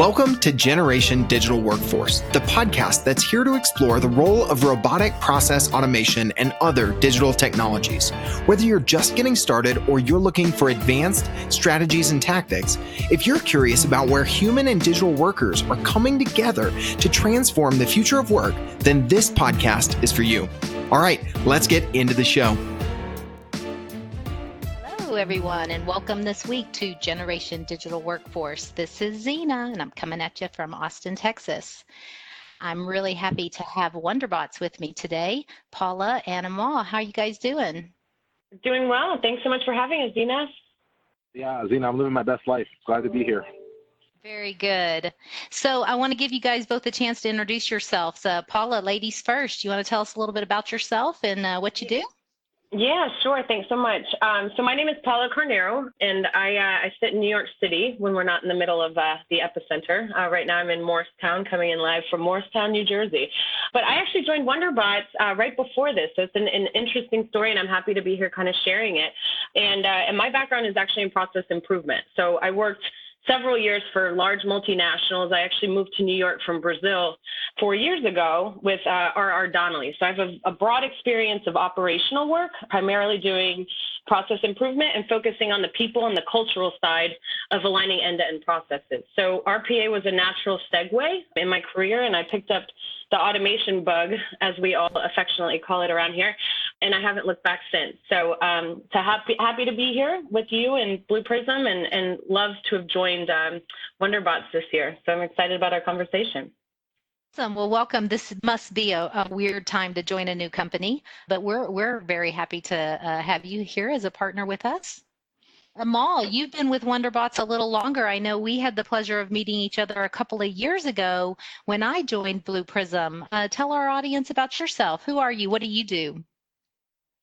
Welcome to Generation Digital Workforce, the podcast that's here to explore the role of robotic process automation and other digital technologies. Whether you're just getting started or you're looking for advanced strategies and tactics, if you're curious about where human and digital workers are coming together to transform the future of work, then this podcast is for you. All right, let's get into the show everyone, and welcome this week to Generation Digital Workforce. This is Zena, and I'm coming at you from Austin, Texas. I'm really happy to have WonderBotz with me today. Paula and Amal, how are you guys doing? Doing well. Thanks so much for having us, Zena. Yeah, Zena, I'm living my best life. Glad to be here. Very good. So I want to give you guys both a chance to introduce yourselves. Uh, Paula, ladies first. You want to tell us a little bit about yourself and uh, what you do? Yeah, sure. Thanks so much. Um, so my name is Paula Carnero, and I, uh, I sit in New York City when we're not in the middle of uh, the epicenter. Uh, right now, I'm in Morristown, coming in live from Morristown, New Jersey. But I actually joined WonderBotz uh, right before this, so it's an, an, interesting story, and I'm happy to be here, kind of sharing it. And uh, and my background is actually in process improvement. So I worked several years for large multinationals. I actually moved to New York from Brazil four years ago with uh, R.R. Donnelley. So I have a, a, broad experience of operational work, primarily doing process improvement and focusing on the people and the cultural side of aligning end-to-end processes. So RPA was a natural segue in my career, and I picked up the automation bug, as we all affectionately call it around here, and I haven't looked back since. So, um, to happy happy to be here with you and Blue Prism, and and love to have joined um, WonderBotz this year. So I'm excited about our conversation. Awesome. Well, welcome. This must be a, a, weird time to join a new company, but we're we're very happy to uh, have you here as a partner with us. Amal, you've been with WonderBotz a little longer. I know we had the pleasure of meeting each other a couple of years ago when I joined Blue Prism. Uh, tell our audience about yourself. Who are you? What do you do?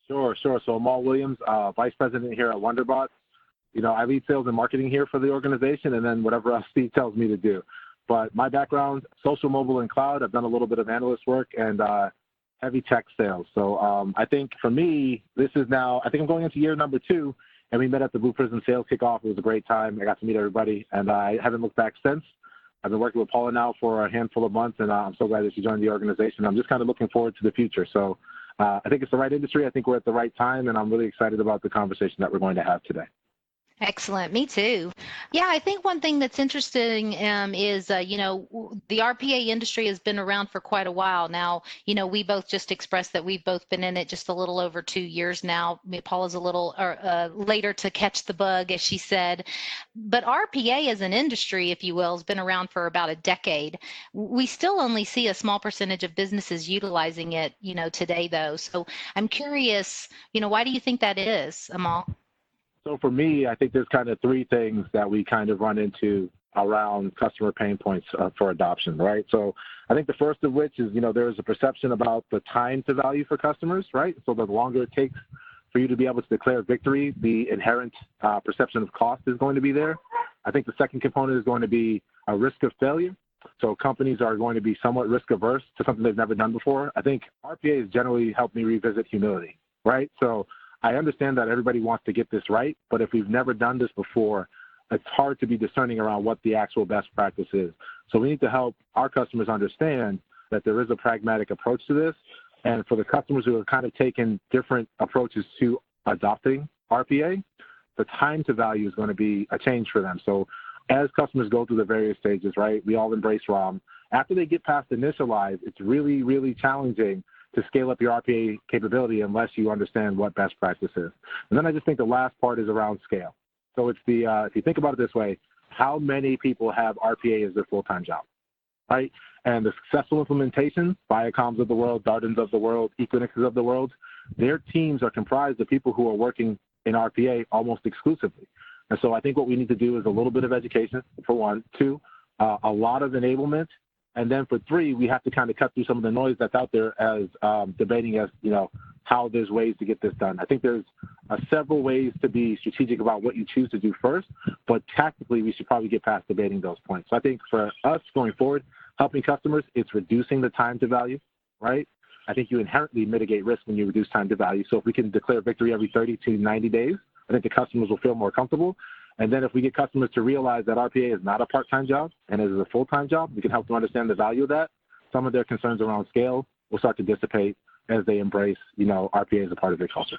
Sure, sure. So Amal Williams, uh, Vice President here at WonderBotz. You know, I lead sales and marketing here for the organization, and then whatever else Steve tells me to do. But my background, social, mobile, and cloud. I've done a little bit of analyst work and uh, heavy tech sales. So um, I think for me, this is now. I think I'm going into year number two and we met at the Blue Prism sales kickoff. It was a great time. I got to meet everybody, and I haven't looked back since. I've been working with Paula now for a handful of months, and uh, I'm so glad that she joined the organization. I'm just kind of looking forward to the future. So uh, I think it's the right industry. I think we're at the right time, and I'm really excited about the conversation that we're going to have today. Excellent. Me too. Yeah, I think one thing that's interesting um, is, uh, you know, the RPA industry has been around for quite a while now. You know, we both just expressed that we've both been in it just a little over two years now. Paula's a little uh, later to catch the bug, as she said. But RPA as an industry, if you will, has been around for about a decade. We still only see a small percentage of businesses utilizing it, you know, today though. So I'm curious, you know, why do you think that is, Amal? So for me, I think there's kind of three things that we kind of run into around customer pain points uh, for adoption, right? So I think the first of which is, you know, there's a perception about the time to value for customers, right? So the longer it takes for you to be able to declare victory, the inherent uh, perception of cost is going to be there. I think the second component is going to be a risk of failure. So companies are going to be somewhat risk averse to something they've never done before. I think RPA has generally helped me revisit humility, right? So I understand that everybody wants to get this right, but if we've never done this before, it's hard to be discerning around what the actual best practice is. So we need to help our customers understand that there is a pragmatic approach to this. And for the customers who have kind of taken different approaches to adopting RPA, the time to value is going to be a change for them. So as customers go through the various stages, right, we all embrace ROM. After they get past initialize, it's really, really challenging to scale up your RPA capability unless you understand what best practice is. And then I just think the last part is around scale. So it's the, uh, if you think about it this way, how many people have RPA as their full-time job, right? And the successful implementations, Viacoms of the world, Dardens of the world, Equinixes of the world, their teams are comprised of people who are working in RPA almost exclusively. And so I think what we need to do is a little bit of education, for one. Two, uh, a lot of enablement and then for three, we have to kind of cut through some of the noise that's out there as um, debating as, you know, how there's ways to get this done. I think there's uh, several ways to be strategic about what you choose to do first, but tactically, we should probably get past debating those points. So I think for us going forward, helping customers, it's reducing the time to value, right? I think you inherently mitigate risk when you reduce time to value. So if we can declare victory every 30 to 90 days, I think the customers will feel more comfortable. And then if we get customers to realize that RPA is not a part-time job and it is a full-time job, we can help them understand the value of that. Some of their concerns around scale will start to dissipate as they embrace, you know, RPA as a part of their culture.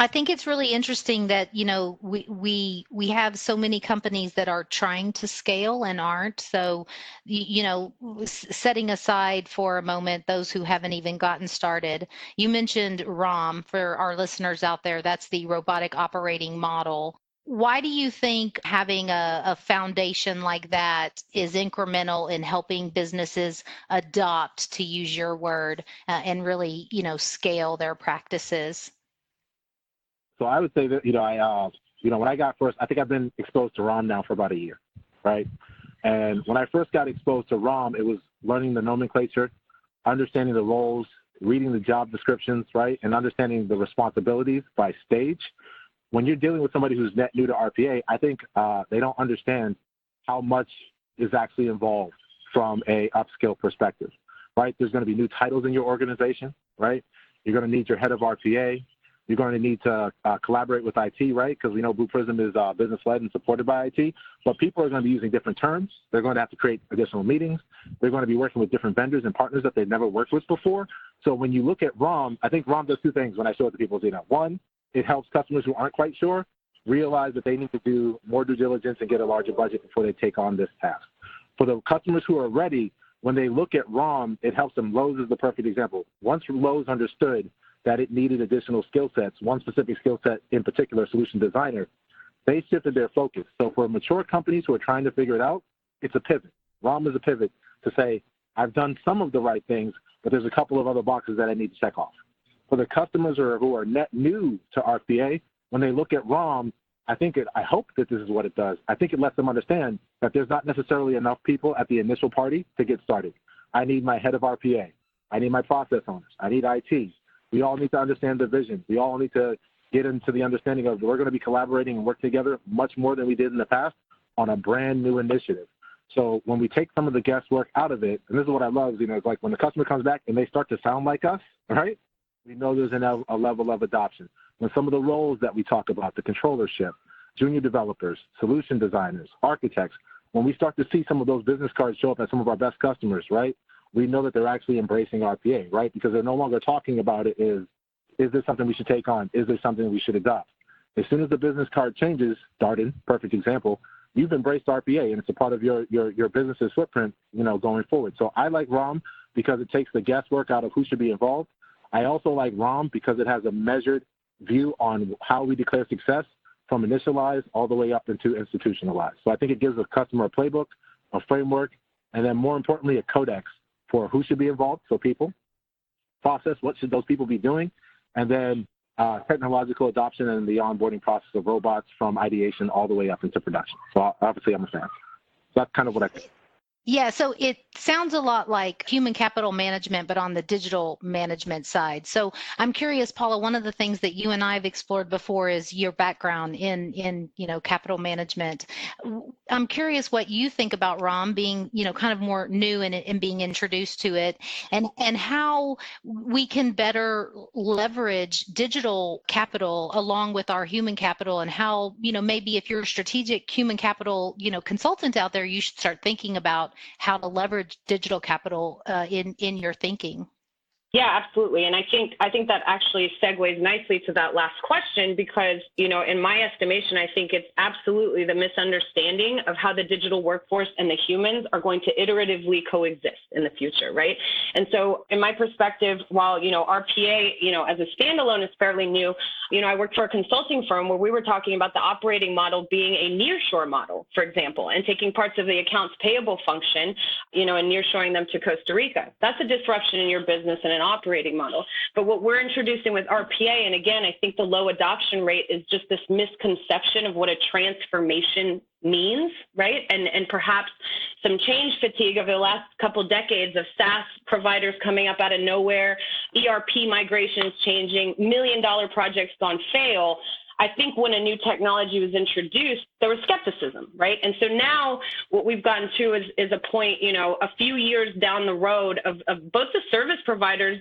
I think it's really interesting that you know we we we have so many companies that are trying to scale and aren't. So you know, setting aside for a moment those who haven't even gotten started. You mentioned ROM for our listeners out there. That's the robotic operating model. Why do you think having a, a foundation like that is incremental in helping businesses adopt, to use your word, uh, and really you know scale their practices? So I would say that, you know, I, uh, you know, when I got first, I think I've been exposed to ROM now for about a year, right? And when I first got exposed to ROM, it was learning the nomenclature, understanding the roles, reading the job descriptions, right? And understanding the responsibilities by stage. When you're dealing with somebody who's net new to RPA, I think uh, they don't understand how much is actually involved from a upskill perspective, right? There's going to be new titles in your organization, right? You're going to need your head of RPA. You're going to need to uh, collaborate with IT, right? Because we know Blue Prism is uh, business led and supported by IT. But people are going to be using different terms. They're going to have to create additional meetings. They're going to be working with different vendors and partners that they've never worked with before. So when you look at ROM, I think ROM does two things when I show it to people. You know, one, it helps customers who aren't quite sure realize that they need to do more due diligence and get a larger budget before they take on this task. For the customers who are ready, when they look at ROM, it helps them. Lowe's is the perfect example. Once Lowe's understood that it needed additional skill sets, one specific skill set in particular, solution designer, they shifted their focus. So for mature companies who are trying to figure it out, it's a pivot. ROM is a pivot to say, I've done some of the right things, but there's a couple of other boxes that I need to check off. For the customers are, who are net new to RPA, when they look at ROM, I think it, I hope that this is what it does. I think it lets them understand that there's not necessarily enough people at the initial party to get started. I need my head of RPA. I need my process owners. I need IT. We all need to understand the vision. We all need to get into the understanding of we're going to be collaborating and work together much more than we did in the past on a brand new initiative. So when we take some of the guesswork out of it, and this is what I love, you know, it's like when the customer comes back and they start to sound like us, right? We know there's an, a level of adoption. When some of the roles that we talk about, the controllership, junior developers, solution designers, architects, when we start to see some of those business cards show up at some of our best customers, right? we know that they're actually embracing RPA, right? Because they're no longer talking about it is, is this something we should take on? Is this something we should adopt? As soon as the business card changes, Darden, perfect example, you've embraced RPA and it's a part of your, your, your business's footprint, you know, going forward. So I like ROM because it takes the guesswork out of who should be involved. I also like ROM because it has a measured view on how we declare success from initialized all the way up into institutionalized. So I think it gives a customer a playbook, a framework, and then more importantly, a codex for who should be involved, so people, process, what should those people be doing, and then uh, technological adoption and the onboarding process of robots from ideation all the way up into production. So obviously I'm a fan. So that's kind of what I think. Yeah, so it sounds a lot like human capital management, but on the digital management side. So I'm curious, Paula. One of the things that you and I have explored before is your background in in you know capital management. I'm curious what you think about ROM being you know kind of more new and, and being introduced to it, and and how we can better leverage digital capital along with our human capital, and how you know maybe if you're a strategic human capital you know consultant out there, you should start thinking about about how to leverage digital capital uh, in in your thinking. Yeah, absolutely. And I think I think that actually segues nicely to that last question because, you know, in my estimation, I think it's absolutely the misunderstanding of how the digital workforce and the humans are going to iteratively coexist in the future, right? And so in my perspective, while, you know, RPA, you know, as a standalone is fairly new, you know, I worked for a consulting firm where we were talking about the operating model being a nearshore model, for example, and taking parts of the accounts payable function, you know, and nearshoring them to Costa Rica. That's a disruption in your business and an operating model. But what we're introducing with RPA, and again, I think the low adoption rate is just this misconception of what a transformation means, right? And and perhaps some change fatigue over the last couple decades of SaaS providers coming up out of nowhere, ERP migrations changing, million dollar projects gone fail. I think when a new technology was introduced, there was skepticism, right? And so now what we've gotten to is, is a point, you know, a few years down the road of, of both the service providers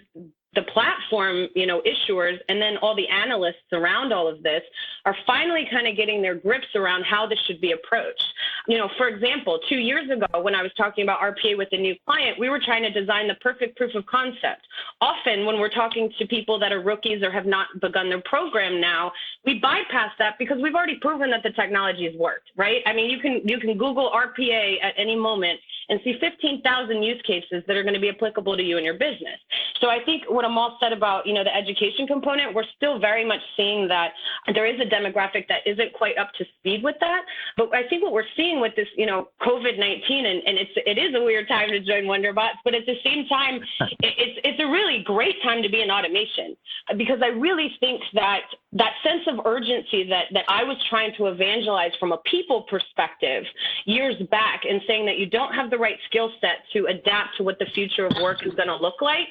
the platform, you know, issuers and then all the analysts around all of this are finally kind of getting their grips around how this should be approached. You know, for example, two years ago when I was talking about RPA with a new client, we were trying to design the perfect proof of concept. Often when we're talking to people that are rookies or have not begun their program now, we bypass that because we've already proven that the technology has worked, right? I mean, you can you can Google RPA at any moment and see 15,000 use cases that are going to be applicable to you and your business. So I think what Amal said about, you know, the education component, we're still very much seeing that there is a demographic that isn't quite up to speed with that. But I think what we're seeing with this, you know, COVID-19, and, and it's it is a weird time to join WonderBotz, but at the same time, it's it's a really great time to be in automation because I really think that that sense of urgency that that I was trying to evangelize from a people perspective years back and saying that you don't have the right skill set to adapt to what the future of work is going to look like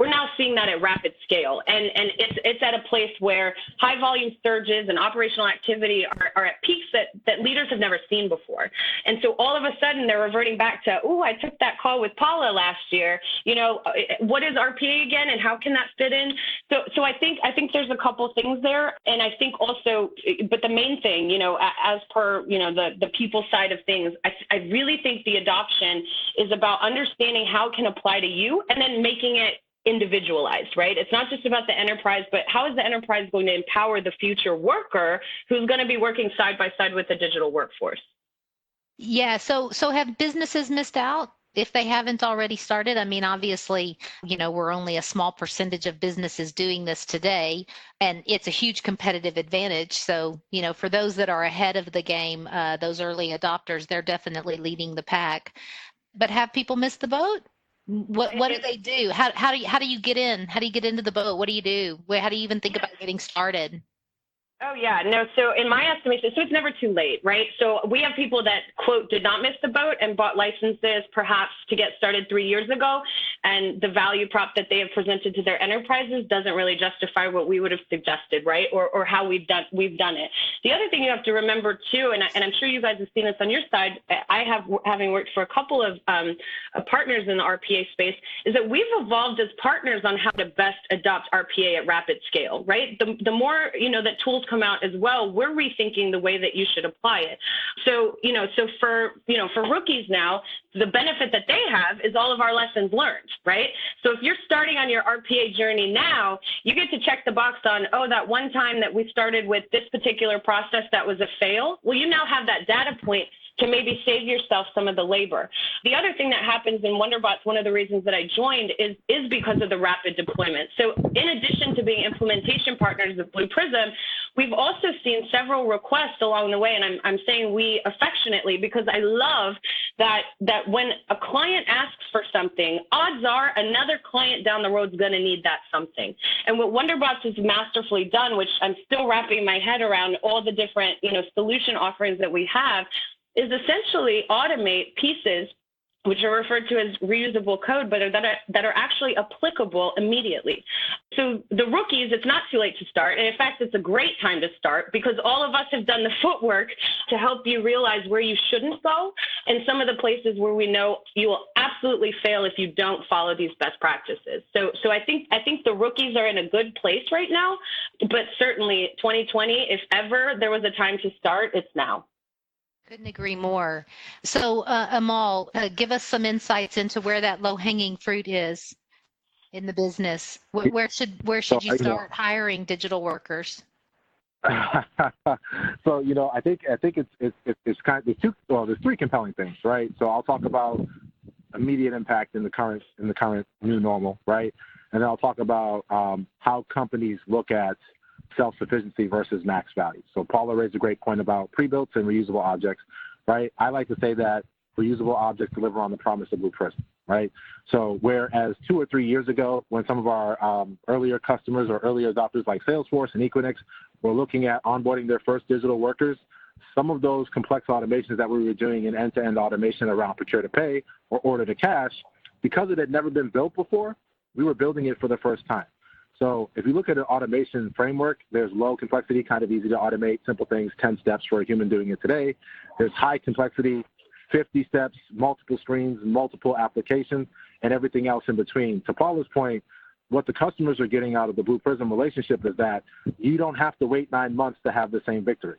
we're now seeing that at rapid scale. And and it's it's at a place where high volume surges and operational activity are, are at peaks that that leaders have never seen before. And so all of a sudden they're reverting back to oh i took that call with paula last year. You know uh, what is rpa again and how can that fit in? So so i think i think there's a couple things there. And i think also but the main thing you know as per you know the the people side of things i, I really think the adoption is about understanding how it can apply to you and then making it individualized, right? It's not just about the enterprise, but how is the enterprise going to empower the future worker who's going to be working side by side with the digital workforce? Yeah, so so have businesses missed out if they haven't already started? I mean, obviously, you know, we're only a small percentage of businesses doing this today, and it's a huge competitive advantage. So, you know, for those that are ahead of the game, uh, those early adopters, they're definitely leading the pack. But have people missed the boat? What what do they do? How how do you how do you get in? How do you get into the boat? What do you do? Where how do you even think about getting started? Oh yeah, no. So in my estimation, so it's never too late, right? So we have people that quote did not miss the boat and bought licenses perhaps to get started three years ago, and the value prop that they have presented to their enterprises doesn't really justify what we would have suggested, right? Or or how we've done we've done it. The other thing you have to remember too, and, I, and I'm sure you guys have seen this on your side. I have having worked for a couple of um, uh, partners in the RPA space, is that we've evolved as partners on how to best adopt RPA at rapid scale, right? The the more you know that tools come out as well, we're rethinking the way that you should apply it. So, you know, so for, you know, for rookies now, the benefit that they have is all of our lessons learned, right? So if you're starting on your RPA journey now, you get to check the box on, oh, that one time that we started with this particular process that was a fail. Well, you now have that data point to maybe save yourself some of the labor. The other thing that happens in WonderBotz, one of the reasons that I joined is, is because of the rapid deployment. So in addition to being implementation partners of Blue Prism, we've also seen several requests along the way, and I'm, I'm saying we affectionately because I love that, that when a client asks for something, odds are another client down the road is going to need that something. And what WonderBotz has masterfully done, which I'm still wrapping my head around all the different, you know, solution offerings that we have, is essentially automate pieces which are referred to as reusable code, but are, that, are, that are actually applicable immediately. So the rookies, it's not too late to start. And in fact, it's a great time to start because all of us have done the footwork to help you realize where you shouldn't go and some of the places where we know you will absolutely fail if you don't follow these best practices. So, so I think, I think the rookies are in a good place right now, but certainly 2020, if ever there was a time to start, it's now. Couldn't agree more. So, uh, Amal, uh, give us some insights into where that low-hanging fruit is in the business. Where, where should where should you start hiring digital workers? so you know, I think I think it's it's it's kind of there's two well there's three compelling things, right? So I'll talk about immediate impact in the current in the current new normal, right? And then I'll talk about um, how companies look at self-sufficiency versus max value. So Paula raised a great point about pre-built and reusable objects, right? I like to say that reusable objects deliver on the promise of Blue Prism, right? So whereas two or three years ago, when some of our um, earlier customers or earlier adopters like Salesforce and Equinix were looking at onboarding their first digital workers, some of those complex automations that we were doing in end-to-end automation around procure to pay or order to cash, because it had never been built before, we were building it for the first time. So if you look at an automation framework, there's low complexity, kind of easy to automate, simple things, 10 steps for a human doing it today. There's high complexity, 50 steps, multiple screens, multiple applications, and everything else in between. To Paula's point, what the customers are getting out of the Blue Prism relationship is that you don't have to wait nine months to have the same victory,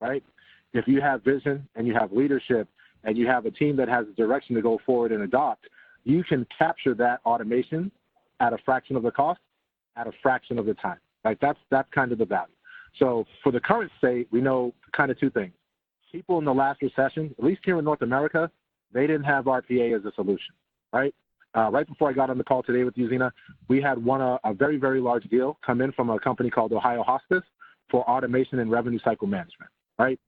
right? If you have vision and you have leadership and you have a team that has a direction to go forward and adopt, you can capture that automation at a fraction of the cost, at a fraction of the time. Right? That's that's kind of the value. So for the current state, we know kind of two things. People in the last recession, at least here in North America, they didn't have RPA as a solution, right? Uh, right before I got on the call today with you, Zena, we had one a, a very, very large deal come in from a company called Ohio Hospice for automation and revenue cycle management, right?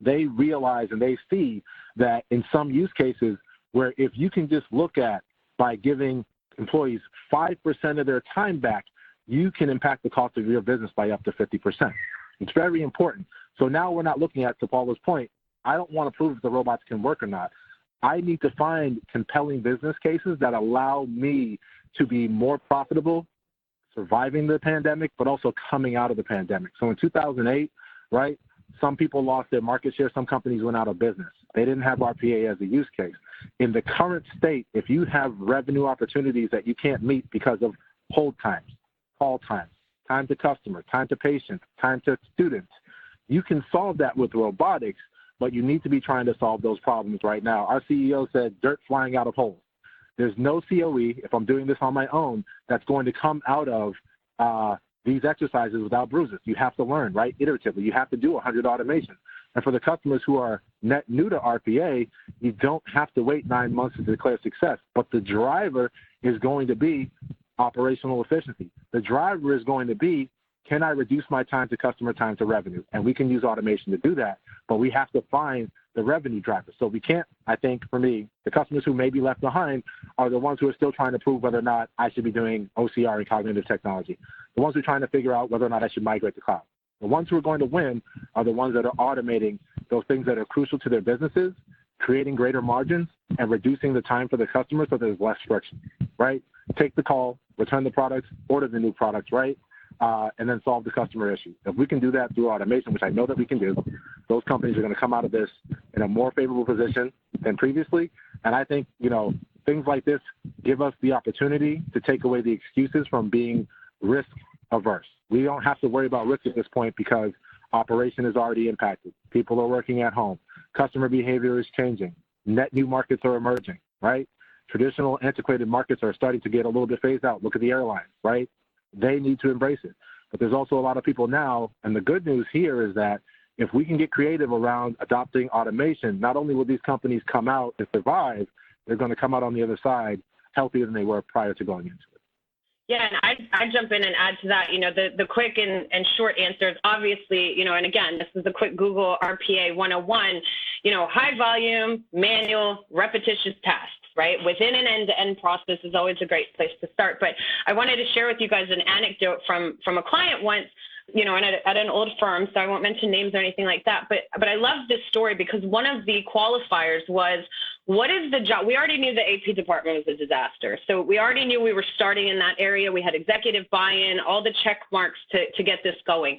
They realize and they see that in some use cases where if you can just look at by giving employees 5% of their time back, you can impact the cost of your business by up to 50%. It's very important. So now we're not looking at, to Paula's point, I don't want to prove if the robots can work or not. I need to find compelling business cases that allow me to be more profitable surviving the pandemic, but also coming out of the pandemic. So in 2008, right, some people lost their market share. Some companies went out of business. They didn't have RPA as a use case. In the current state, if you have revenue opportunities that you can't meet because of hold times, call times, time to customer, time to patient, time to students, you can solve that with robotics but you need to be trying to solve those problems right now. Our CEO said dirt flying out of holes. There's no COE, if I'm doing this on my own, that's going to come out of uh, these exercises without bruises. You have to learn, right? Iteratively. You have to do 100 automation. And for the customers who are net new to RPA, you don't have to wait nine months to declare success. But the driver is going to be operational efficiency. The driver is going to be can I reduce my time to customer time to revenue? And we can use automation to do that, but we have to find the revenue drivers. So we can't, I think for me, the customers who may be left behind are the ones who are still trying to prove whether or not I should be doing OCR and cognitive technology. The ones who are trying to figure out whether or not I should migrate to cloud. The ones who are going to win are the ones that are automating those things that are crucial to their businesses, creating greater margins, and reducing the time for the customer so there's less friction, right? Take the call, return the products, order the new products, right? uh, and then solve the customer issue. If we can do that through automation, which I know that we can do, those companies are going to come out of this in a more favorable position than previously. And I think, you know, things like this give us the opportunity to take away the excuses from being risk averse. We don't have to worry about risk at this point because operation is already impacted. People are working at home. Customer behavior is changing. Net new markets are emerging, right? Traditional antiquated markets are starting to get a little bit phased out. Look at the airlines, right? they need to embrace it. But there's also a lot of people now, and the good news here is that if we can get creative around adopting automation, not only will these companies come out and survive, they're going to come out on the other side healthier than they were prior to going into. Yeah, and I I jump in and add to that. You know, the the quick and, and short answers. Obviously, you know, and again, this is a quick Google RPA 101. You know, high volume, manual, repetitious tasks right? Within an end-to-end process is always a great place to start. But I wanted to share with you guys an anecdote from from a client once you know, at, at, an old firm, so I won't mention names or anything like that. But but I love this story because one of the qualifiers was what is the job? We already knew the AP department was a disaster, so we already knew we were starting in that area. We had executive buy-in, all the check marks to to get this going,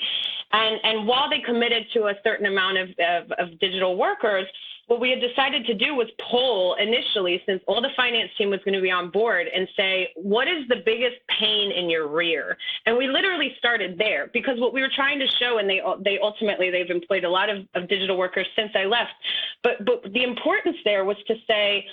and and while they committed to a certain amount of, of, of digital workers what we had decided to do was poll initially, since all the finance team was going to be on board, and say, what is the biggest pain in your rear? And we literally started there because what we were trying to show, and they they ultimately they've employed a lot of, of digital workers since I left, but but the importance there was to say,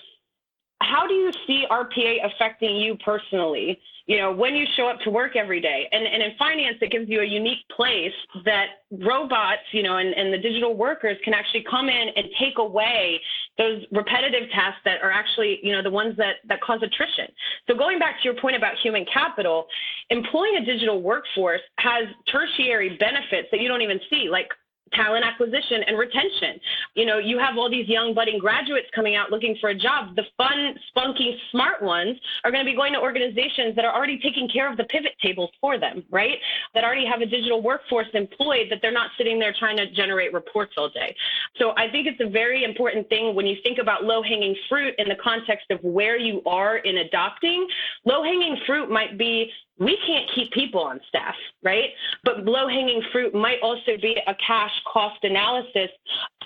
how do you see RPA affecting you personally? you know, when you show up to work every day. And, and in finance, it gives you a unique place that robots, you know, and, and the digital workers can actually come in and take away those repetitive tasks that are actually, you know, the ones that, that cause attrition. So going back to your point about human capital, employing a digital workforce has tertiary benefits that you don't even see, like talent acquisition and retention. You know, you have all these young budding graduates coming out looking for a job. The fun, spunky, smart ones are going to be going to organizations that are already taking care of the pivot tables for them, right? That already have a digital workforce employed that they're not sitting there trying to generate reports all day. So I think it's a very important thing when you think about low hanging fruit in the context of where you are in adopting. Low hanging fruit might be we can't keep people on staff, right? But low hanging fruit might also be a cash cost analysis,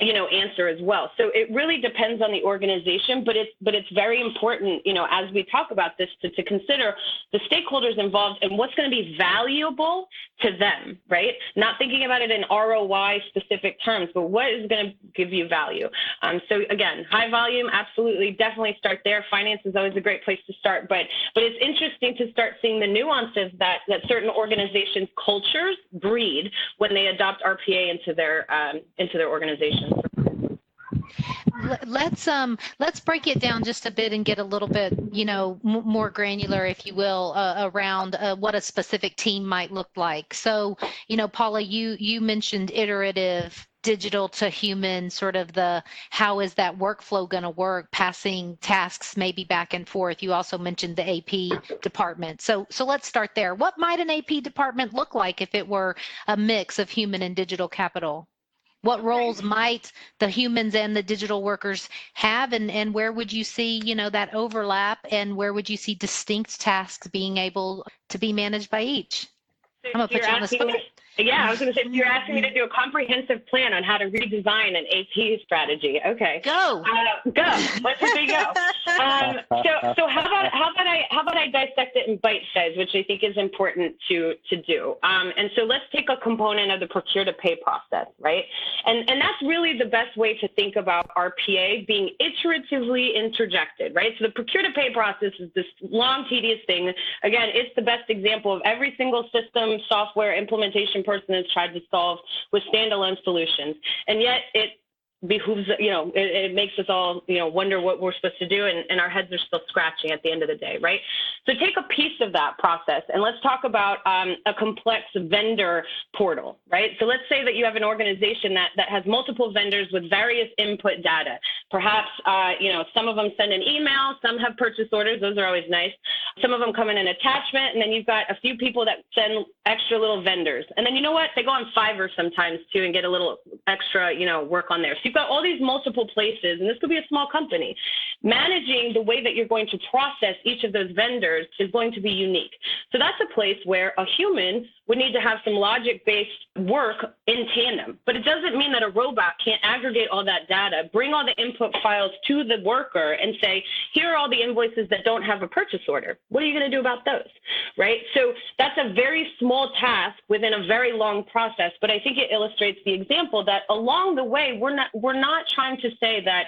you know, answer as well. So it really depends on the organization, but it's but it's very important, you know, as we talk about this to, to consider the stakeholders involved and what's going to be valuable to them, right? Not thinking about it in ROI specific terms, but what is going to give you value. Um, so again, high volume, absolutely, definitely start there. Finance is always a great place to start, but but it's interesting to start seeing the nuance nuances that, that certain organizations' cultures breed when they adopt RPA into their um, into their organizations. Let's um let's break it down just a bit and get a little bit you know m- more granular, if you will, uh, around uh, what a specific team might look like. So you know, Paula, you you mentioned iterative digital to human sort of the how is that workflow going to work passing tasks maybe back and forth. You also mentioned the ap department. So so let's start there. What might an ap department look like if it were a mix of human and digital capital? What roles might the humans and the digital workers have and, and where would you see you know that overlap and where would you see distinct tasks being able to be managed by each? I'm going to put you on the spot yeah, I was going to say, you're asking me to do a comprehensive plan on how to redesign an AP strategy. Okay. Go. Uh, go. Let's go. Um, so, so how about how about I how about I dissect it in bite size, which I think is important to to do. Um, and so let's take a component of the procure to pay process, right? And and that's really the best way to think about RPA being iteratively interjected, right? So the procure to pay process is this long, tedious thing. Again, it's the best example of every single system software implementation person has tried to solve with standalone solutions. And yet it behooves you know it, it, makes us all you know wonder what we're supposed to do and, and, our heads are still scratching at the end of the day right so take a piece of that process and let's talk about um, a complex vendor portal right? So let's say that you have an organization that that has multiple vendors with various input data. Perhaps uh, you know some of them send an email some have purchase orders those are always nice. Some of them come in an attachment and then you've got a few people that send extra little vendors. And then you know what? They go on fiverr sometimes too and get a little extra you know work on there. So you've got all these multiple places, and this could be a small company. Managing the way that you're going to process each of those vendors is going to be unique. So that's a place where a human would need to have some logic based work in tandem. But it doesn't mean that a robot can't aggregate all that data, bring all the input files to the worker, and say, here are all the invoices that don't have a purchase order. What are you going to do about those? Right? So that's a very small task within a very long process. But I think it illustrates the example that along the way, we're not, we're not trying to say that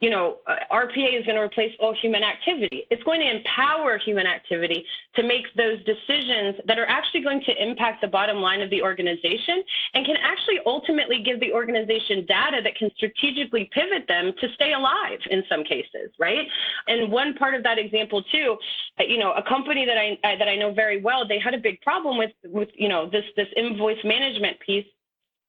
you know, uh, RPA is going to replace all human activity. It's going to empower human activity to make those decisions that are actually going to impact the bottom line of the organization and can actually ultimately give the organization data that can strategically pivot them to stay alive in some cases, right? And one part of that example too, uh, you know, a company that I uh, that I know very well, they had a big problem with with you know this this invoice management piece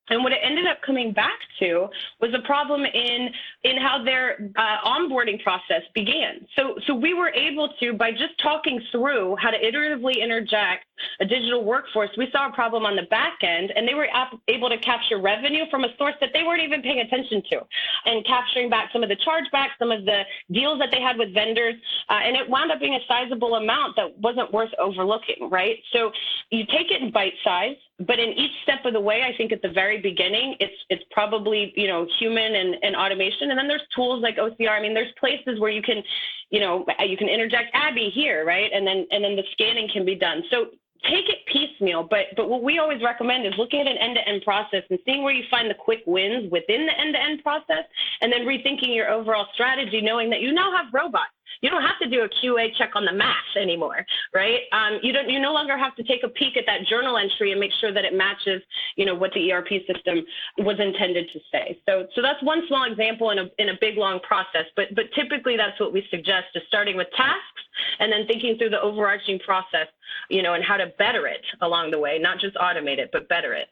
and what it ended up coming back to was a problem in in how their uh, onboarding process began. So so we were able to by just talking through how to iteratively interject a digital workforce, we saw a problem on the back end, and they were able to capture revenue from a source that they weren't even paying attention to, and capturing back some of the chargebacks, some of the deals that they had with vendors, uh, and it wound up being a sizable amount that wasn't worth overlooking, right? So you take it in bite size but in each step of the way, I think at the very beginning, it's it's probably you know human and, and automation, and then there's tools like OCR. I mean, there's places where you can, you know, you can interject ABBYY here, right, and then and then the scanning can be done. So take it piecemeal, but but what we always recommend is looking at an end-to-end process and seeing where you find the quick wins within the end-to-end process, and then rethinking your overall strategy, knowing that you now have robots you don't have to do a QA check on the math anymore, right? Um, you don't. You no longer have to take a peek at that journal entry and make sure that it matches, you know, what the ERP system was intended to say. So, so that's one small example in a in a big long process. But but typically that's what we suggest is starting with tasks and then thinking through the overarching process, you know, and how to better it along the way, not just automate it, but better it.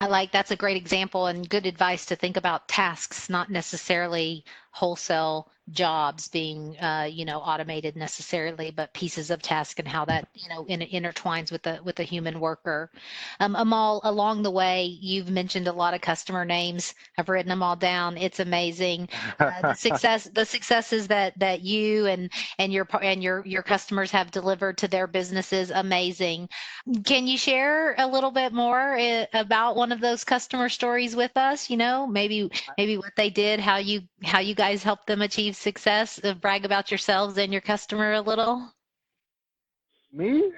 I like that's a great example and good advice to think about tasks, not necessarily wholesale jobs being uh, you know automated necessarily but pieces of task and how that you know in, intertwines with the with the human worker. Um, amal along the way you've mentioned a lot of customer names. I've written them all down. It's amazing. Uh, the success the successes that that you and and your and your your customers have delivered to their businesses amazing. Can you share a little bit more uh, about one of those customer stories with us? You know maybe maybe what they did how you how you guys help them achieve success? Uh, brag about yourselves and your customer a little. Me?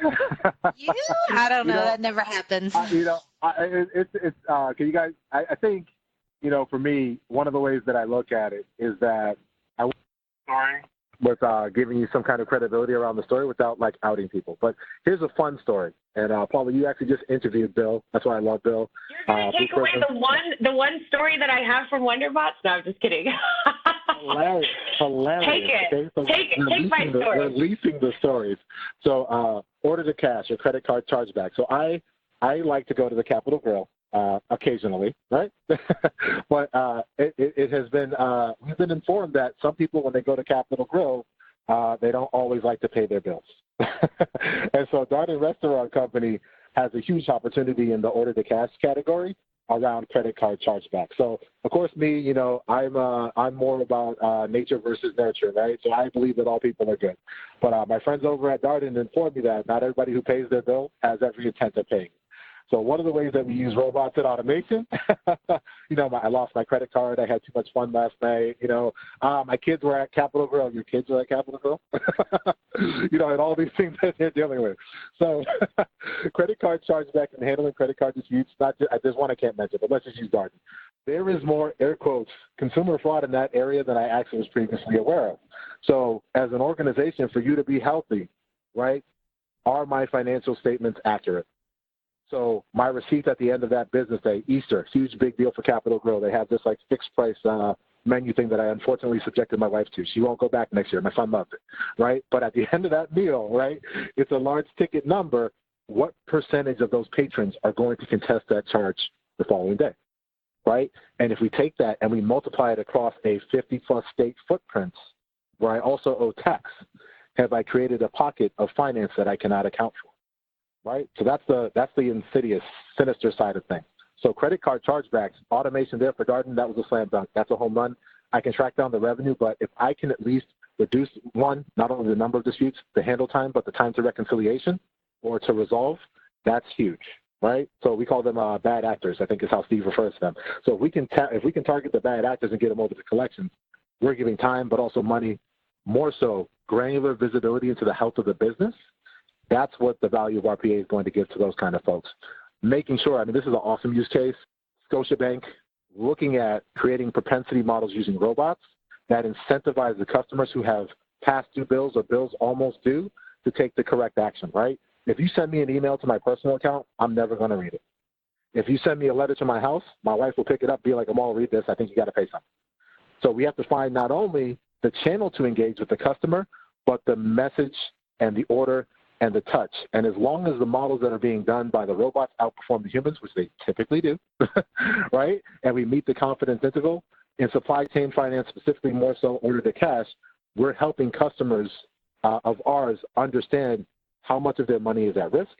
you? I don't know. know. That never happens. Uh, you know, I, it, it's it's. Uh, can you guys? I, I think, you know, for me, one of the ways that I look at it is that I story with uh, giving you some kind of credibility around the story without like outing people. But here's a fun story. And uh, Paula, you actually just interviewed Bill. That's why I love Bill. You're gonna uh, take away person. the one the one story that I have from WonderBotz? No, I'm just kidding. hilarious, hilarious. Take it. Okay? So take it. Take my the, story. Releasing the stories. So uh, order to cash or credit card chargeback. So I I like to go to the Capital Grille uh, occasionally, right? but uh, it, it, has been uh, we've been informed that some people, when they go to Capital Grille, uh, they don't always like to pay their bills, and so Darden Restaurant Company has a huge opportunity in the order to cash category around credit card chargeback. So of course, me, you know, I'm uh, I'm more about uh, nature versus nurture, right? So I believe that all people are good. But my friends over at Darden informed me that not everybody who pays their bill has every intent of paying. So one of the ways that we use robots and automation, you know, my, I lost my credit card. I had too much fun last night. You know, uh, my kids were at Capital Grille. Your kids are at Capital Grille. you know, and all these things that they're dealing with. So credit card chargeback and handling credit card disputes. Not just, there's one I can't mention, but let's just use Darden. There is more air quotes consumer fraud in that area than I actually was previously aware of. So as an organization, for you to be healthy, right? Are my financial statements accurate? So my receipt at the end of that business day, Easter, huge big deal for Capital Grille. They have this like fixed price uh, menu thing that I unfortunately subjected my wife to. She won't go back next year. My son loved it, right? But at the end of that meal, right, it's a large ticket number. What percentage of those patrons are going to contest that charge the following day, right? And if we take that and we multiply it across a 50 plus state footprint, where I also owe tax, have I created a pocket of finance that I cannot account for? Right? So that's the that's the insidious, sinister side of things. So credit card chargebacks, automation there for Darden, that was a slam dunk. That's a home run. I can track down the revenue, but if I can at least reduce one, not only the number of disputes, the handle time, but the time to reconciliation or to resolve, that's huge, right? So we call them uh, bad actors. I think is how Steve refers to them. So if we can ta- if we can target the bad actors and get them over to collections, we're giving time, but also money, more so granular visibility into the health of the business that's what the value of RPA is going to give to those kind of folks. Making sure, I mean, this is an awesome use case. Scotiabank looking at creating propensity models using robots that incentivize the customers who have past due bills or bills almost due to take the correct action, right? If you send me an email to my personal account, I'm never going to read it. If you send me a letter to my house, my wife will pick it up, be like, I'm all read this. I think you got to pay something. So we have to find not only the channel to engage with the customer, but the message and the order and the touch. And as long as the models that are being done by the robots outperform the humans, which they typically do, right? And we meet the confidence interval in supply chain finance, specifically more so order to cash, we're helping customers uh, of ours understand how much of their money is at risk,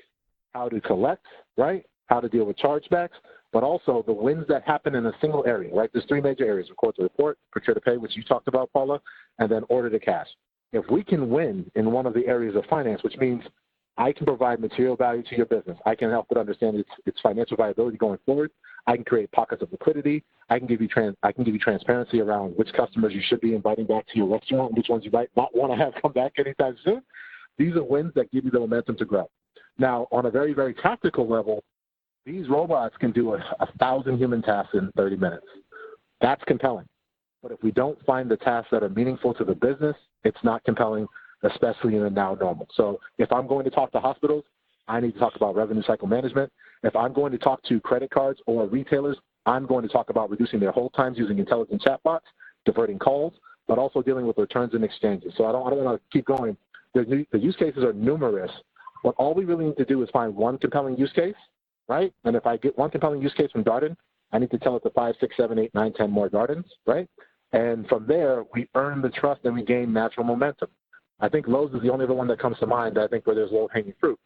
how to collect, right? How to deal with chargebacks, but also the wins that happen in a single area, right? There's three major areas: record to report, procure to pay, which you talked about, Paula, and then order to cash if we can win in one of the areas of finance, which means I can provide material value to your business, I can help it understand its, its financial viability going forward. I can create pockets of liquidity. I can give you trans, I can give you transparency around which customers you should be inviting back to your restaurant, and which ones you might not want to have come back anytime soon. These are wins that give you the momentum to grow. Now, on a very, very tactical level, these robots can do a, a thousand human tasks in 30 minutes. That's compelling. But if we don't find the tasks that are meaningful to the business, it's not compelling, especially in the now normal. So if I'm going to talk to hospitals, I need to talk about revenue cycle management. If I'm going to talk to credit cards or retailers, I'm going to talk about reducing their hold times using intelligent chatbots, diverting calls, but also dealing with returns and exchanges. So I don't, I don't want to keep going. The, the use cases are numerous, but all we really need to do is find one compelling use case, right? And if I get one compelling use case from Darden, I need to tell it to five, six, seven, eight, nine, ten more Dardens, right? And from there, we earn the trust and we gain natural momentum. I think Lowe's is the only other one that comes to mind, I think, where there's low hanging fruit.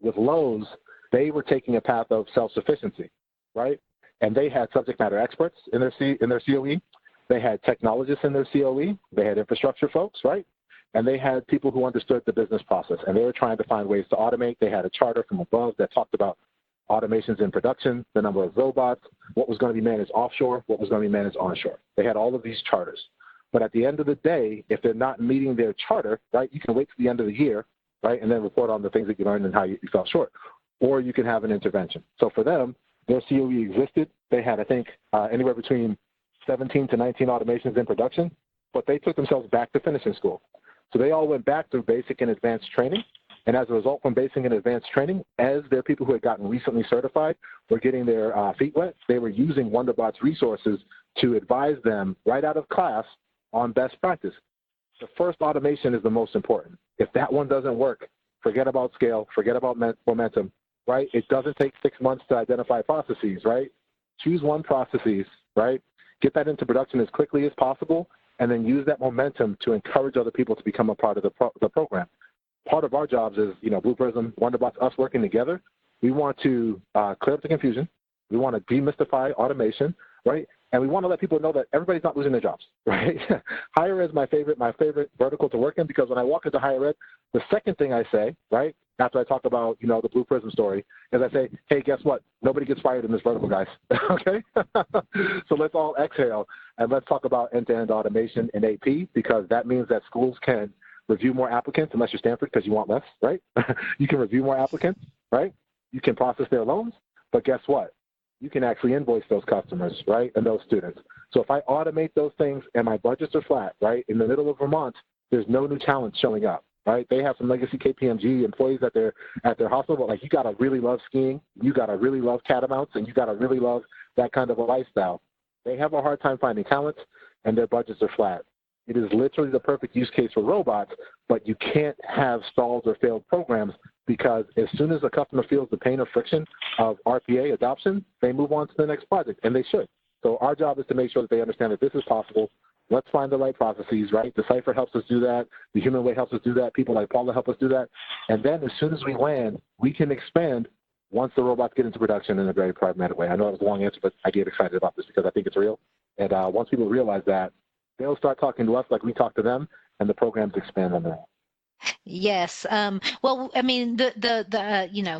With Lowe's, they were taking a path of self sufficiency, right? And they had subject matter experts in their, C, in their COE. They had technologists in their COE. They had infrastructure folks, right? And they had people who understood the business process. And they were trying to find ways to automate. They had a charter from above that talked about automations in production, the number of robots, what was going to be managed offshore, what was going to be managed onshore. They had all of these charters. But at the end of the day, if they're not meeting their charter, right, you can wait to the end of the year, right, and then report on the things that you learned and how you, you fell short. Or you can have an intervention. So for them, their COE existed. They had, I think, uh, anywhere between 17 to 19 automations in production, but they took themselves back to finishing school. So they all went back through basic and advanced training. And as a result, from basic and advanced training, as their people who had gotten recently certified were getting their uh, feet wet, they were using WonderBotz resources to advise them right out of class on best practice. The first automation is the most important. If that one doesn't work, forget about scale, forget about momentum, right? It doesn't take six months to identify processes, right? Choose one processes, right? Get that into production as quickly as possible, and then use that momentum to encourage other people to become a part of the, pro- the program. Part of our jobs is, you know, Blue Prism, WonderBotz, us working together. We want to uh, clear up the confusion. We want to demystify automation, right? and we want to let people know that everybody's not losing their jobs, right? higher ed is my favorite, my favorite vertical to work in because when I walk into higher ed, the second thing I say, right, after I talk about, you know, the Blue Prism story, is I say, hey, guess what? Nobody gets fired in this vertical, guys. okay? so let's all exhale and let's talk about end-to-end automation in AP because that means that schools can review more applicants unless you're Stanford because you want less, right? you can review more applicants, right? You can process their loans, but guess what? you can actually invoice those customers, right, and those students. So if I automate those things and my budgets are flat, right, in the middle of Vermont, there's no new talent showing up, right? They have some legacy KPMG employees at their at their hospital, but like you gotta really love skiing, you gotta really love catamounts, and you gotta really love that kind of a lifestyle. They have a hard time finding talent, and their budgets are flat. It is literally the perfect use case for robots, but you can't have stalled or failed programs because as soon as a customer feels the pain or friction of RPA adoption, they move on to the next project, and they should. So our job is to make sure that they understand that this is possible. Let's find the right processes, right? Decipher helps us do that. The human way helps us do that. People like Paula help us do that. And then as soon as we land, we can expand once the robots get into production in a very pragmatic way. I know it was a long answer, but I get excited about this because I think it's real. And uh, once people realize that, they'll start talking to us like we talk to them, and the programs expand on that. Yes. Um, well, I mean, the the the uh, you know,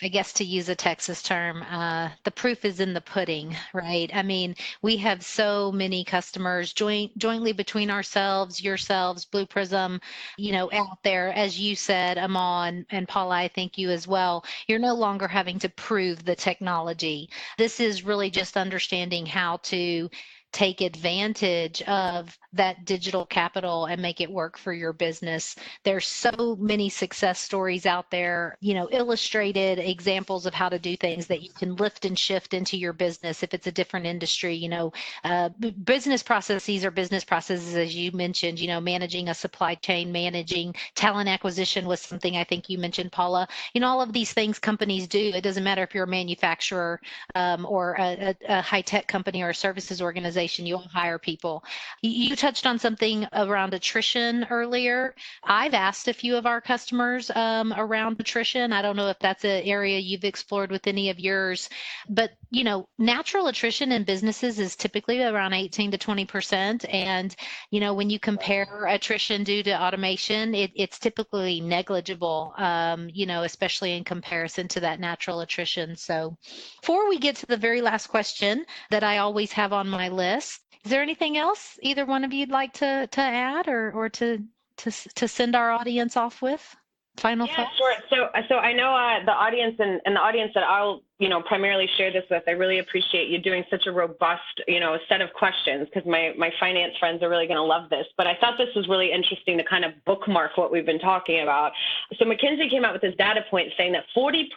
I guess to use a Texas term, uh, the proof is in the pudding, right? I mean, we have so many customers joint jointly between ourselves, yourselves, Blue Prism, you know, out there. As you said, Amon and Paula, I thank you as well. You're no longer having to prove the technology. This is really just understanding how to take advantage of that digital capital and make it work for your business. There's so many success stories out there, you know, illustrated examples of how to do things that you can lift and shift into your business if it's a different industry. You know, uh, business processes are business processes, as you mentioned, you know, managing a supply chain, managing talent acquisition was something I think you mentioned, Paula. You know, all of these things companies do. It doesn't matter if you're a manufacturer um, or a, a, a high tech company or a services organization, you'll hire people. You touched on something around attrition earlier. I've asked a few of our customers um, around attrition. I don't know if that's an area you've explored with any of yours, but you know, natural attrition in businesses is typically around 18 to 20 percent, and you know, when you compare attrition due to automation, it, it's typically negligible. Um, you know, especially in comparison to that natural attrition. So, before we get to the very last question that I always have on my list, is there anything else either one of you'd like to to add or or to to to send our audience off with? Final yeah, thoughts? sure. So, so I know uh, the audience and, and the audience that I'll, you know, primarily share this with. I really appreciate you doing such a robust, you know, set of questions because my my finance friends are really going to love this. But I thought this was really interesting to kind of bookmark what we've been talking about. So McKinsey came out with this data point saying that 40%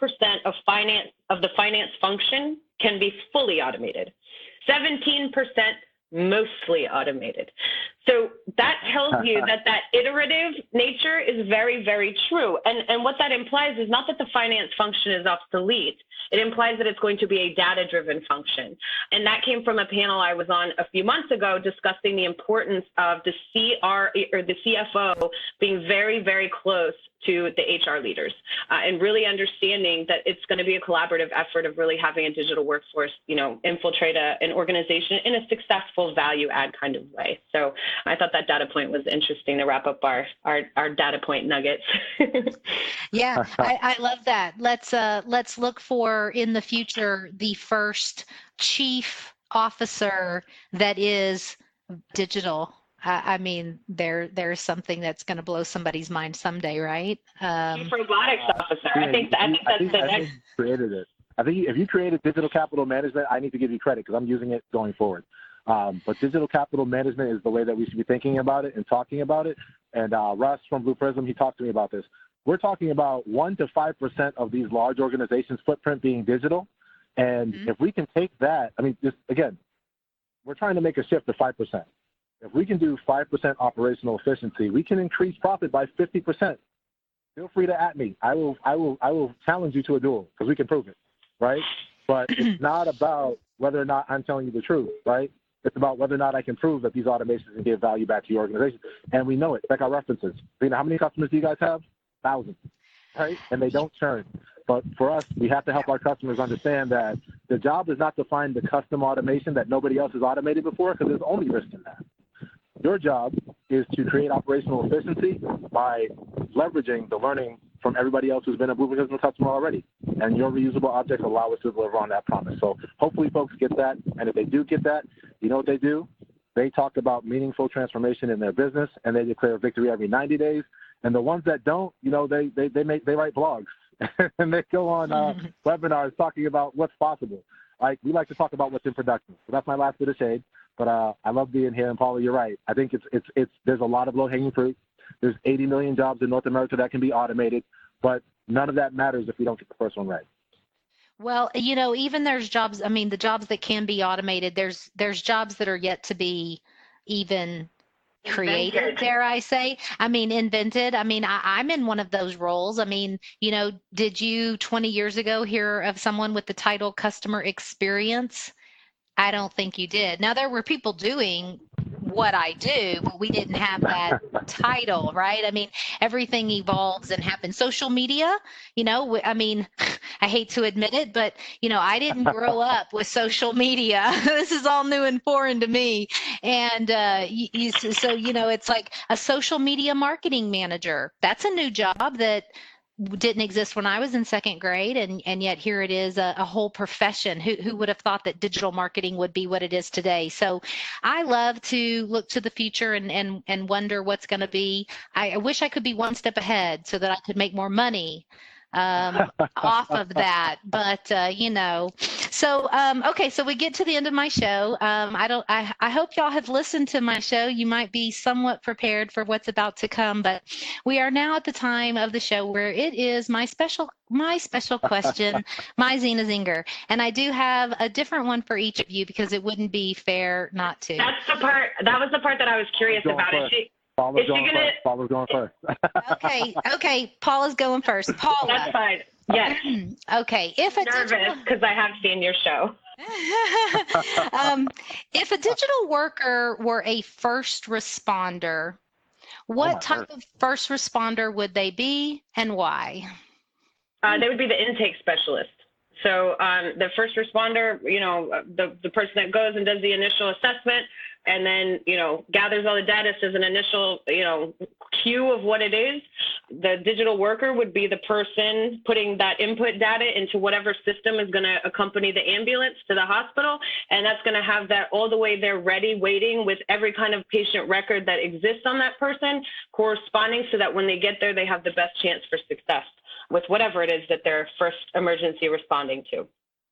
of finance of the finance function can be fully automated. 17% mostly automated. So that tells you that that iterative nature is very, very true. And, and what that implies is not that the finance function is obsolete. It implies that it's going to be a data driven function. And that came from a panel I was on a few months ago discussing the importance of the CR or the CFO being very, very close to the HR leaders uh, and really understanding that it's going to be a collaborative effort of really having a digital workforce, you know, infiltrate a, an organization in a successful value add kind of way. So I thought that data point was interesting to wrap up our our, our data point nuggets. yeah, I, I love that. Let's uh, let's look for in the future the first chief officer that is digital I, I mean, there there's something that's going to blow somebody's mind someday, right? Um, Chief robotics officer. I think I think that's the next. Created it. I think if you created digital capital management, I need to give you credit because I'm using it going forward. Um, but digital capital management is the way that we should be thinking about it and talking about it. And uh, Russ from Blue Prism, he talked to me about this. We're talking about one to five percent of these large organizations' footprint being digital. And mm-hmm. if we can take that, I mean, just again, we're trying to make a shift to five percent. If we can do 5% operational efficiency, we can increase profit by 50%. Feel free to at me. I will, I will, I will challenge you to a duel because we can prove it, right? But it's not about whether or not I'm telling you the truth, right? It's about whether or not I can prove that these automations can give value back to your organization. And we know it. Check our references. You know, how many customers do you guys have? Thousands, right? And they don't churn. But for us, we have to help our customers understand that the job is not to find the custom automation that nobody else has automated before because there's only risk in that. Your job is to create operational efficiency by leveraging the learning from everybody else who's been a Blue Prism customer already. And your reusable objects allow us to deliver on that promise. So hopefully folks get that. And if they do get that, you know what they do? They talk about meaningful transformation in their business and they declare victory every 90 days. And the ones that don't, you know, they, they, they make, they write blogs and they go on uh, webinars talking about what's possible. Like we like to talk about what's in production. So that's my last bit of shade. But uh, I love being here, and Paula, you're right. I think it's it's it's there's a lot of low hanging fruit. There's 80 million jobs in North America that can be automated, but none of that matters if we don't get the first one right. Well, you know, even there's jobs. I mean, the jobs that can be automated. There's there's jobs that are yet to be even created invented. dare i say i mean invented i mean I, am in one of those roles i mean you know did you 20 years ago hear of someone with the title customer experience I don't think you did. Now there were people doing what I do, but we didn't have that title, right? I mean, everything evolves and happens. Social media, you know, I mean, I hate to admit it, but you know, I didn't grow up with social media. this is all new and foreign to me. And uh, you, you, so, you know, it's like a social media marketing manager. That's a new job that didn't exist when I was in second grade, and and yet here it is a, a, whole profession. Who who would have thought that digital marketing would be what it is today? So, I love to look to the future and and and wonder what's going to be. I, I wish I could be one step ahead so that I could make more money um, off of that. But uh, you know, so um, okay, so we get to the end of my show. Um, I don't. I, I hope y'all have listened to my show. You might be somewhat prepared for what's about to come. But we are now at the time of the show where it is my special my special question, my Zena Zinger, and I do have a different one for each of you because it wouldn't be fair not to. That's the part. That was the part that I was curious about. Is she, Paula's going gonna... first. Paula's going first. okay, okay. Paula's going first. Paula. That's fine. Yes. okay. If a nervous because digital... I have seen your show. um, if a digital worker were a first responder, what oh type of first responder would they be and why? Uh, they would be the intake specialist. So um, the first responder, you know, the, the person that goes and does the initial assessment, and then you know gathers all the data as an initial you know cue of what it is. The digital worker would be the person putting that input data into whatever system is going to accompany the ambulance to the hospital and that's going to have that all the way there ready waiting with every kind of patient record that exists on that person corresponding so that when they get there they have the best chance for success with whatever it is that they're first emergency responding to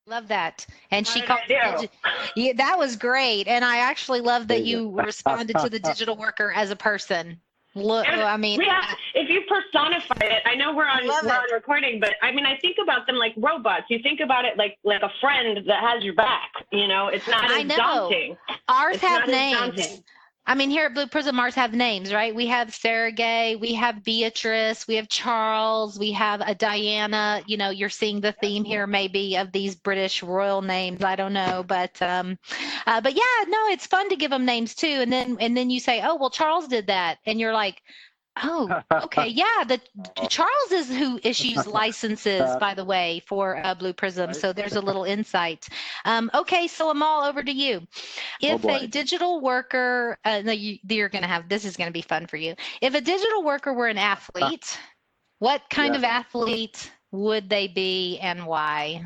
Love that. And she called yeah, that was great. And I actually love that you responded to the digital worker as a person. Look, I mean, yeah, if you personify it, I know we're on, we're on recording, but I mean, I think about them like robots. You think about it like like a friend that has your back. You know, it's not I as know. daunting. Ours it's have names I mean, here at Blue Prism, ours have names, right? We have Sergey, we have Beatrice, we have Charles, we have a Diana. You know, you're seeing the theme here, maybe of these British royal names. I don't know, but um, uh, but yeah, no, it's fun to give them names too. And then and then you say, oh well, Charles did that, and you're like, Oh, okay. Yeah, the Charles is who issues licenses, by the way, for uh, Blue Prism. So there's a little insight. Um, okay, so Amal, over to you. If oh a digital worker, uh, no, you, you're going to have this is going to be fun for you. If a digital worker were an athlete, what kind yeah. of athlete would they be, and why?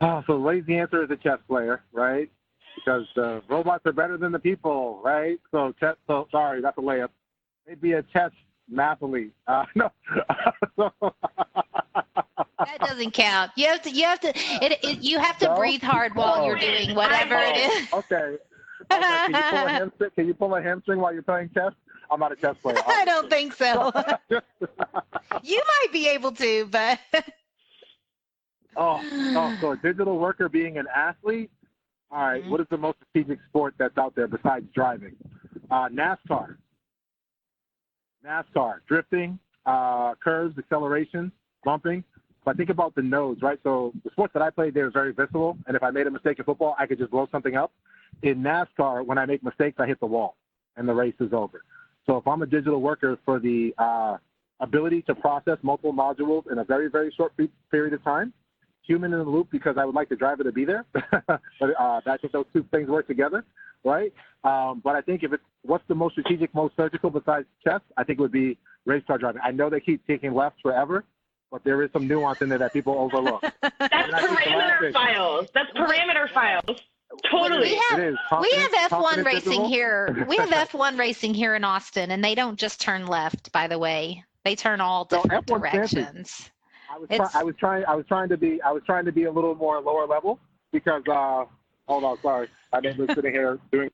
Oh, so the easy answer is a chess player, right? Because the robots are better than the people, right? So chess. So sorry, that's a layup maybe a chess mathlete. Uh, no. that doesn't count. You have to. You have to. It, it, you have to no? breathe hard while oh. you're doing whatever oh. it is. Okay. okay. Can, you pull a hamstring? Can you pull a hamstring while you're playing chess? I'm not a chess player. I don't think so. you might be able to, but. oh, oh, so a digital worker being an athlete. All right, mm-hmm. what is the most strategic sport that's out there besides driving? Uh, NASCAR. NASCAR, drifting, uh, curves, acceleration, bumping. But think about the nodes, right? So the sports that I played, they were very visceral. And if I made a mistake in football, I could just blow something up. In NASCAR, when I make mistakes, I hit the wall and the race is over. So if I'm a digital worker for the uh, ability to process multiple modules in a very, very short period of time, human in the loop because I would like the driver to be there. but uh, I think those two things work together right? Um, but I think if it's what's the most strategic, most surgical besides chess, I think it would be race car driving. I know they keep taking lefts forever, but there is some nuance in there that people overlook. That's parameter files. That's parameter files. Totally. We have, we have F1 racing here. We have F1 racing here in Austin, and they don't just turn left. By the way, they turn all different so directions. I was, try, I was trying. I was trying to be. I was trying to be a little more lower level because uh, hold on, sorry. I didn't was sitting here doing.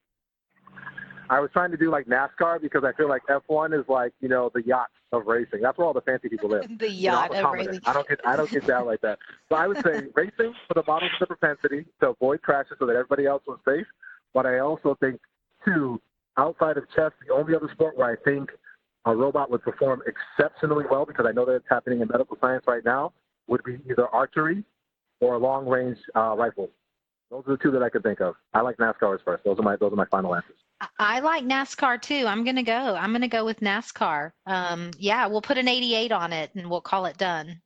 I was trying to do like NASCAR because I feel like F1 is like you know the yacht of racing. That's where all the fancy people live. the yacht you know, of racing. I don't get I don't get down like that. So I would say racing for the models of the propensity to avoid crashes so that everybody else was safe. But I also think too, outside of chess, the only other sport where I think a robot would perform exceptionally well because I know that it's happening in medical science right now would be either archery or long range uh, rifles. Those are the two that I could think of. I like NASCAR first. Those are my those are my final answers. I like NASCAR too. I'm gonna go. I'm gonna go with NASCAR. Um, yeah, we'll put an 88 on it and we'll call it done.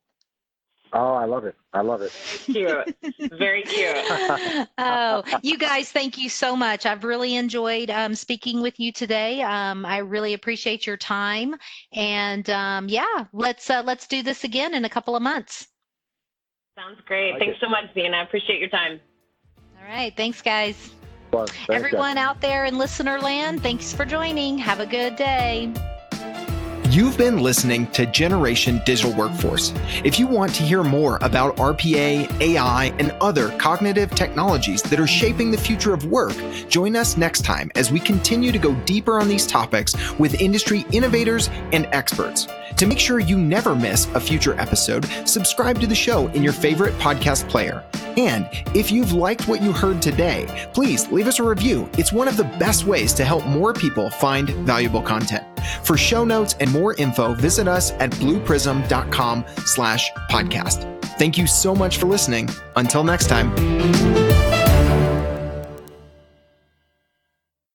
Oh, I love it. I love it. Cute. Very cute. oh, you guys, thank you so much. I've really enjoyed um, speaking with you today. Um, I really appreciate your time. And um, yeah, let's uh, let's do this again in a couple of months. Sounds great. Like Thanks it. so much, Zena. I appreciate your time. All right. Thanks, guys. Thanks, Everyone guys. out there in listener land, thanks for joining. Have a good day. You've been listening to Generation Digital Workforce. If you want to hear more about RPA, AI, and other cognitive technologies that are shaping the future of work, join us next time as we continue to go deeper on these topics with industry innovators and experts. To make sure you never miss a future episode, subscribe to the show in your favorite podcast player. And if you've liked what you heard today, please leave us a review. It's one of the best ways to help more people find valuable content. For show notes and more info, visit us at blueprism.com slash podcast. Thank you so much for listening. Until next time.